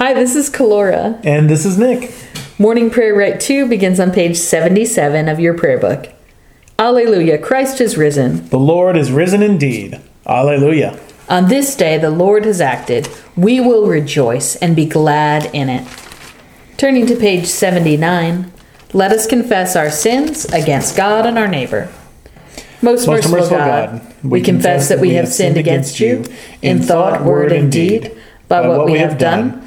Hi, this is Kalora. And this is Nick. Morning Prayer Rite 2 begins on page 77 of your prayer book. Alleluia, Christ is risen. The Lord is risen indeed. Alleluia. On this day the Lord has acted. We will rejoice and be glad in it. Turning to page 79, let us confess our sins against God and our neighbor. Most, Most merciful, merciful God, God, we confess that we have sinned against you in thought, word, and deed, by what we have done,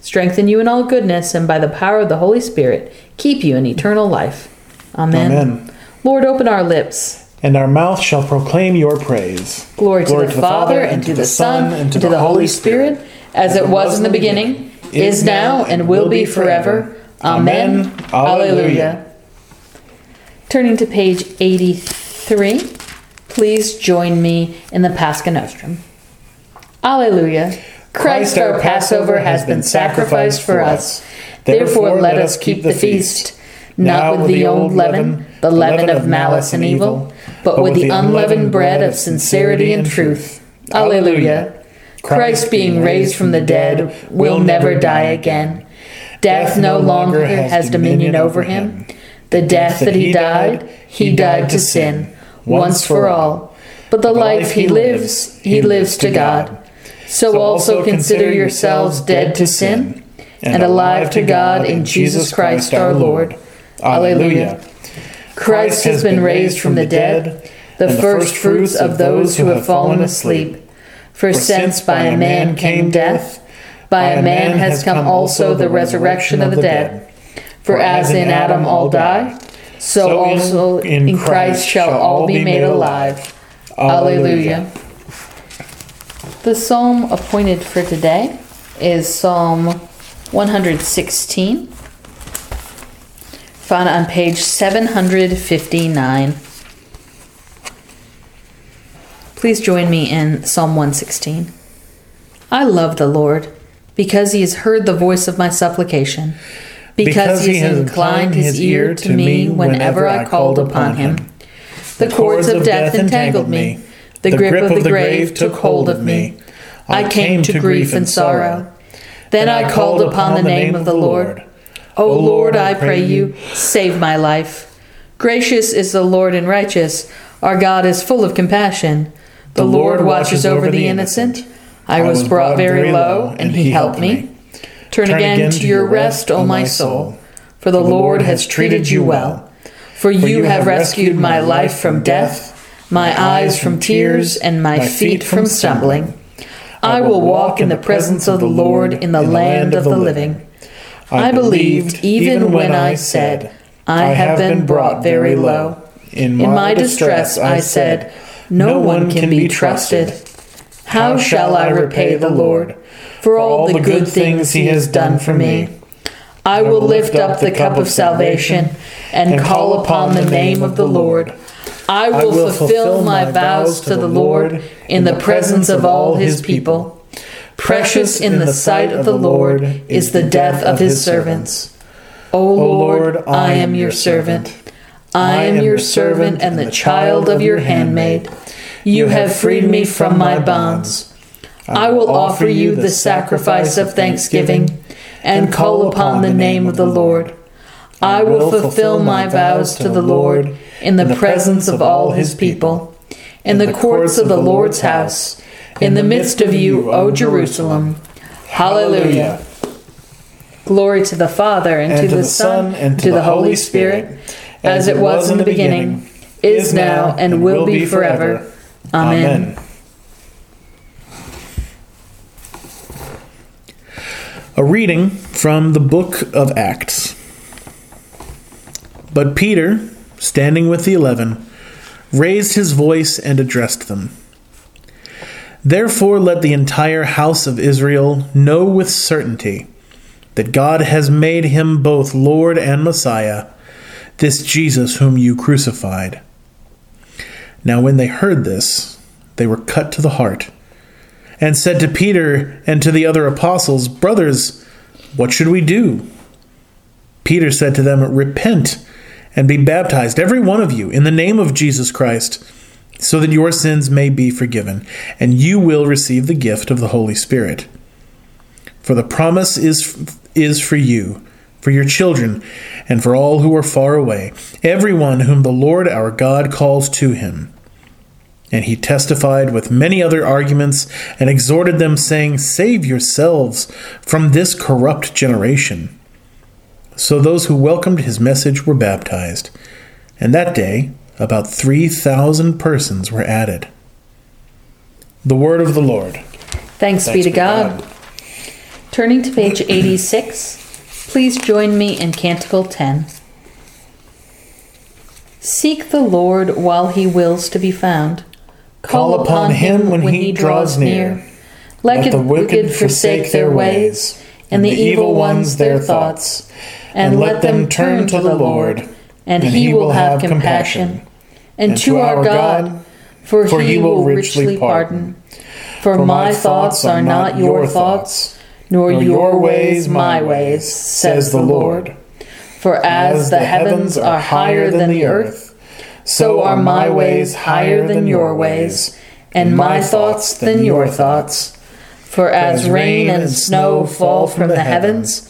strengthen you in all goodness, and by the power of the Holy Spirit, keep you in eternal life. Amen. Amen. Lord, open our lips. And our mouth shall proclaim your praise. Glory, to, the, Father, and to the Son, and to the Holy Spirit, as it was in the beginning, is now, and will be forever. Amen. Alleluia. Turning to page 83, please join me in the Pascha Nostrum. Alleluia. Christ our Passover has been sacrificed for us. Therefore let us keep the feast, not with the old leaven, the leaven of malice and evil, but with the unleavened bread of sincerity and truth. Alleluia. Christ being raised from the dead will never die again. Death no longer has dominion over him. The death that he died, he died to sin, once for all. But the life he lives, he lives to God. So also consider yourselves dead to sin and alive to God in Jesus Christ our Lord. Alleluia. Christ has been raised from the dead, the first fruits of those who have fallen asleep. For since by a man came death, by a man has come also the resurrection of the dead. For as in Adam all die, so also in Christ shall all be made alive. Alleluia. The psalm appointed for today is Psalm 116, found on page 759. Please join me in Psalm 116. I love the Lord because he has heard the voice of my supplication, because, he has inclined his ear to me whenever I called upon him. The cords of death entangled me, the grip of the grave took hold of me. I came to grief and sorrow. Then I called upon the name of the Lord. O Lord, I pray you, save my life. Gracious is the Lord and righteous. Our God is full of compassion. The Lord watches over the innocent. I was brought very low, and he helped me. Turn again to your rest, O my soul, for the Lord has treated you well. For you have rescued my life from death, my eyes from tears, and my feet from stumbling. I will walk in the presence of the Lord in the land of the living. I believed even when I said, I have been brought very low. In my distress I said, No one can be trusted. How shall I repay the Lord for all the good things he has done for me? I will lift up the cup of salvation and call upon the name of the Lord. I will fulfill my vows to the Lord in the presence of all his people. Precious in the sight of the Lord is the death of his servants. O Lord, I am your servant. I am your servant and the child of your handmaid. You have freed me from my bonds. I will offer you the sacrifice of thanksgiving and call upon the name of the Lord. I will fulfill my vows to the Lord in the presence of all his people, in the courts of the Lord's house, in the midst of you, O Jerusalem. Hallelujah. Glory to the Father, and, to, the, Son, and to the Holy Spirit, as it was in the beginning, is now, and will be forever. Amen. A reading from the book of Acts. But Peter, standing with the eleven, raised his voice and addressed them. Therefore, let the entire house of Israel know with certainty that God has made him both Lord and Messiah, this Jesus whom you crucified. Now, when they heard this, they were cut to the heart, and said to Peter and to the other apostles, Brothers, what should we do? Peter said to them, Repent and be baptized, every one of you, in the name of Jesus Christ, so that your sins may be forgiven, and you will receive the gift of the Holy Spirit. For the promise is, is for you, for your children, and for all who are far away, everyone whom the Lord our God calls to him. And he testified with many other arguments and exhorted them, saying, Save yourselves from this corrupt generation. So those who welcomed his message were baptized, and that day about 3,000 persons were added. The word of the Lord. Thanks, Thanks be to God. God. Turning to page 86, please join me in Canticle 10. Seek the Lord while he wills to be found. Call, Call upon him when, when he draws near. Let, Let the wicked forsake their ways, and the evil ones their thoughts. And let them turn to the Lord, and he will have compassion. And to our God, for he will richly pardon. For my thoughts are not your thoughts nor your ways my ways, says the Lord. For as the heavens are higher than the earth, so are my ways higher than your ways, and my thoughts than your thoughts. For as rain and snow fall from the heavens,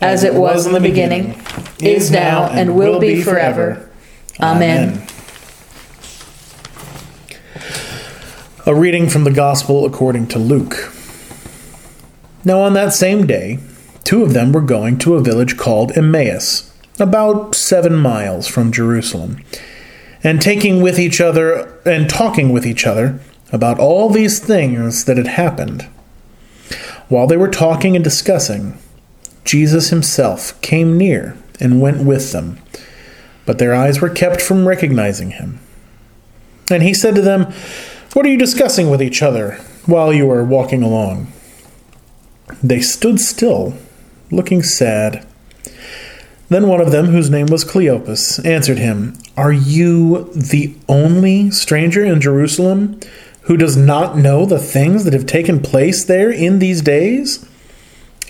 as it was in the beginning, is now, and will be forever. Amen. A reading from the Gospel according to Luke. Now, on that same day, two of them were going to a village called Emmaus, about seven miles from Jerusalem, and taking with each other and talking with each other about all these things that had happened. While they were talking and discussing, Jesus himself came near and went with them, but their eyes were kept from recognizing him. And he said to them, what are you discussing with each other while you are walking along? They stood still, looking sad. Then one of them, whose name was Cleopas, answered him, Are you the only stranger in Jerusalem who does not know the things that have taken place there in these days?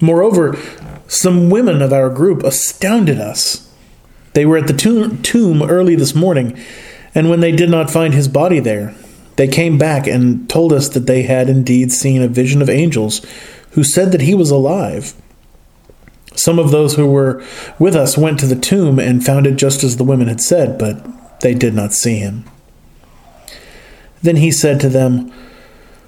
Moreover, some women of our group astounded us they were at the tomb early this morning, and when they did not find his body there, they came back and told us that they had indeed seen a vision of angels who said that he was alive. Some of those who were with us went to the tomb and found it just as the women had said, but they did not see him. Then he said to them,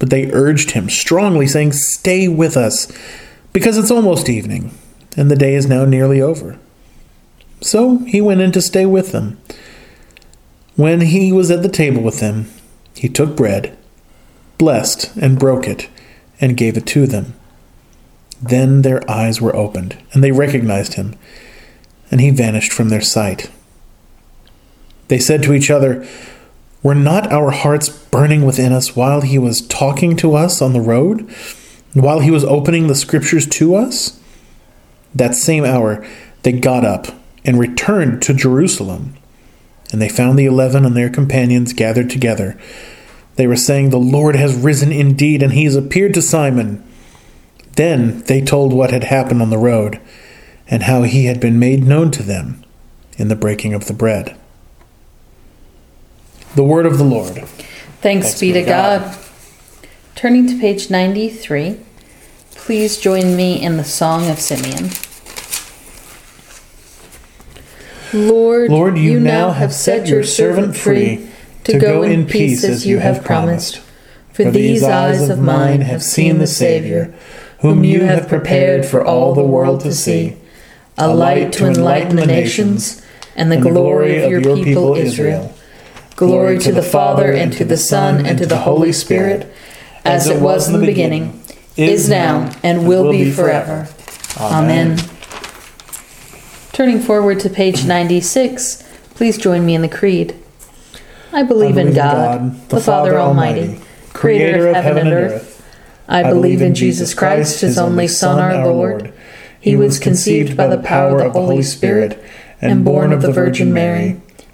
But they urged him strongly, saying, Stay with us, because it's almost evening and the day is now nearly over. So he went in to stay with them. When he was at the table with them, he took bread, blessed, and broke it, and gave it to them. Then their eyes were opened, and they recognized him, and he vanished from their sight. They said to each other, Were not our hearts burning within us while he was talking to us on the road, while he was opening the scriptures to us? That same hour they got up and returned to Jerusalem. And they found the eleven and their companions gathered together. They were saying, The Lord has risen indeed, and he has appeared to Simon. Then they told what had happened on the road, and how he had been made known to them in the breaking of the bread. The word of the Lord. Thanks, Thanks be to God. God. Turning to page 93, please join me in the Song of Simeon. Lord, Lord you, you now have set your servant free to go in peace as you have promised. For these eyes of mine have seen the Savior whom you have prepared for all the world to see, a light to enlighten the nations, and the glory of your people Israel. Glory to the Father, and to the Son, and to the Holy Spirit, as it was in the beginning, is now, and will be forever. Amen. Turning forward to page 96, please join me in the Creed. I believe, in God, the Father Almighty, creator of heaven and earth I believe in Jesus Christ, his only Son, our Lord. He was conceived by the power of the Holy Spirit and born of the Virgin Mary.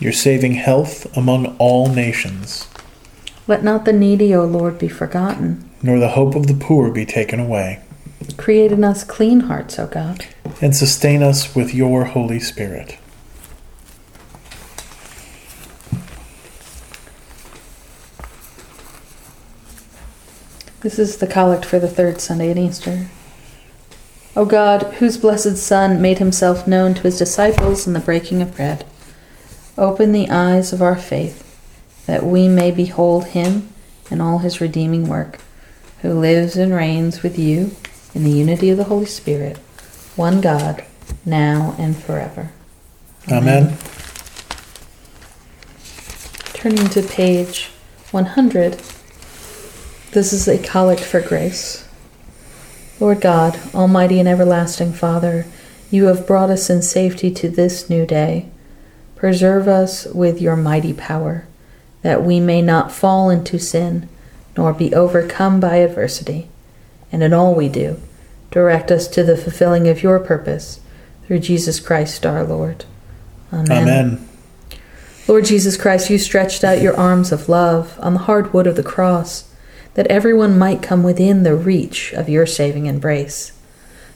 Your saving health among all nations. Let not the needy, O Lord, be forgotten. Nor the hope of the poor be taken away. Create in us clean hearts, O God. And sustain us with your Holy Spirit. This is the collect for the third Sunday in Easter. O God, whose blessed Son made himself known to his disciples in the breaking of bread, open the eyes of our faith, that we may behold him and all his redeeming work, who lives and reigns with you in the unity of the Holy Spirit, one God, now and forever. Amen. Amen. Turning to page 100. This is a collect for grace. Lord God, Almighty and everlasting Father, you have brought us in safety to this new day. Preserve us with your mighty power, that we may not fall into sin, nor be overcome by adversity. And in all we do, direct us to the fulfilling of your purpose, through Jesus Christ our Lord. Amen. Amen. Lord Jesus Christ, you stretched out your arms of love on the hard wood of the cross that everyone might come within the reach of your saving embrace.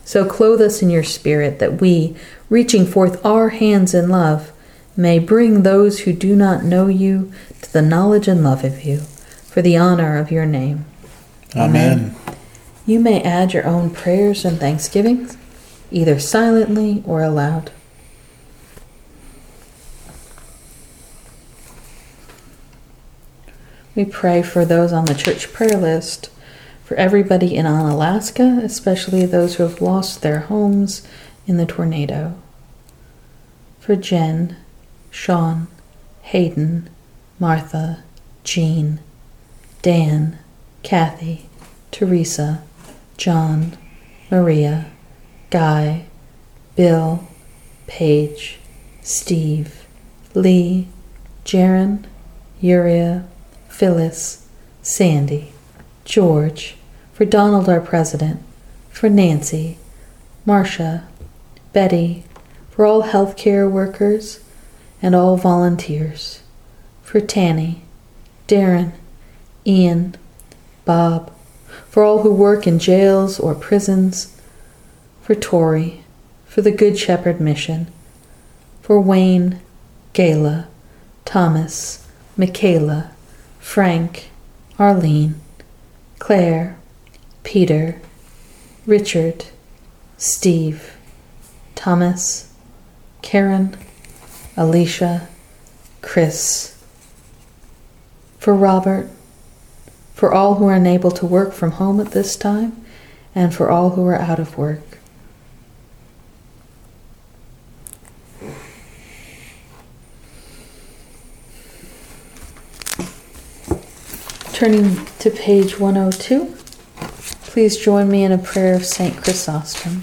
So clothe us in your Spirit, that we, reaching forth our hands in love, may bring those who do not know you to the knowledge and love of you, for the honor of your name. Amen. Amen. You may add your own prayers and thanksgivings, either silently or aloud. We pray for those on the church prayer list, for for everybody in Alaska, especially those who have lost their homes in the tornado. For Jen, Sean, Hayden, Martha, Jean, Dan, Kathy, Teresa, John, Maria, Guy, Bill, Paige, Steve, Lee, Jaron, Uriah, Phyllis, Sandy, George, for Donald our President, for Nancy, Marcia, Betty, for all healthcare workers and all volunteers, for Tanny, Darren, Ian, Bob, for all who work in jails or prisons, for Tori, for the Good Shepherd Mission, for Wayne, Gayla, Thomas, Michaela, Frank, Arlene, Claire, Peter, Richard, Steve, Thomas, Karen, Alicia, Chris, for Robert, for all who are unable to work from home at this time, and for all who are out of work. Turning to page 102, please join me in a prayer of St. Chrysostom.